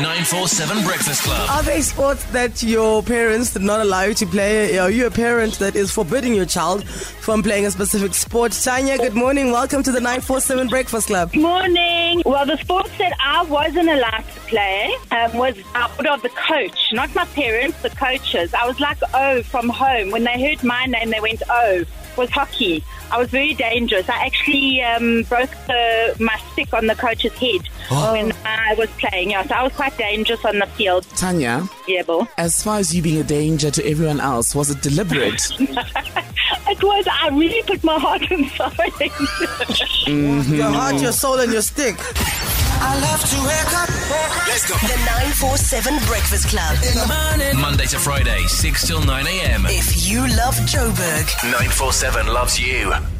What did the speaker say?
947 Breakfast Club. Are there sports that your parents did not allow you to play? Are you a parent that is forbidding your child from playing a specific sport? Tanya, good morning. Welcome to the 947 Breakfast Club. Morning. Well, the sports that I wasn't allowed to play um, was out of the coach, not my parents, the coaches. I was like, oh, from home. When they heard my name, they went, oh, was hockey. I was very dangerous. I actually um, broke the, my stick on the coach's head when I was playing. Yeah, so I was quite dangerous on the field. Tanya, Yeah, Bill. as far as you being a danger to everyone else, was it deliberate? It was. I really put my heart and soul into it. Your heart, your soul, and your stick. Let's go. The 947 Breakfast Club. Monday to Friday, 6 till 9 a.m. If you love Joburg, 947 loves you.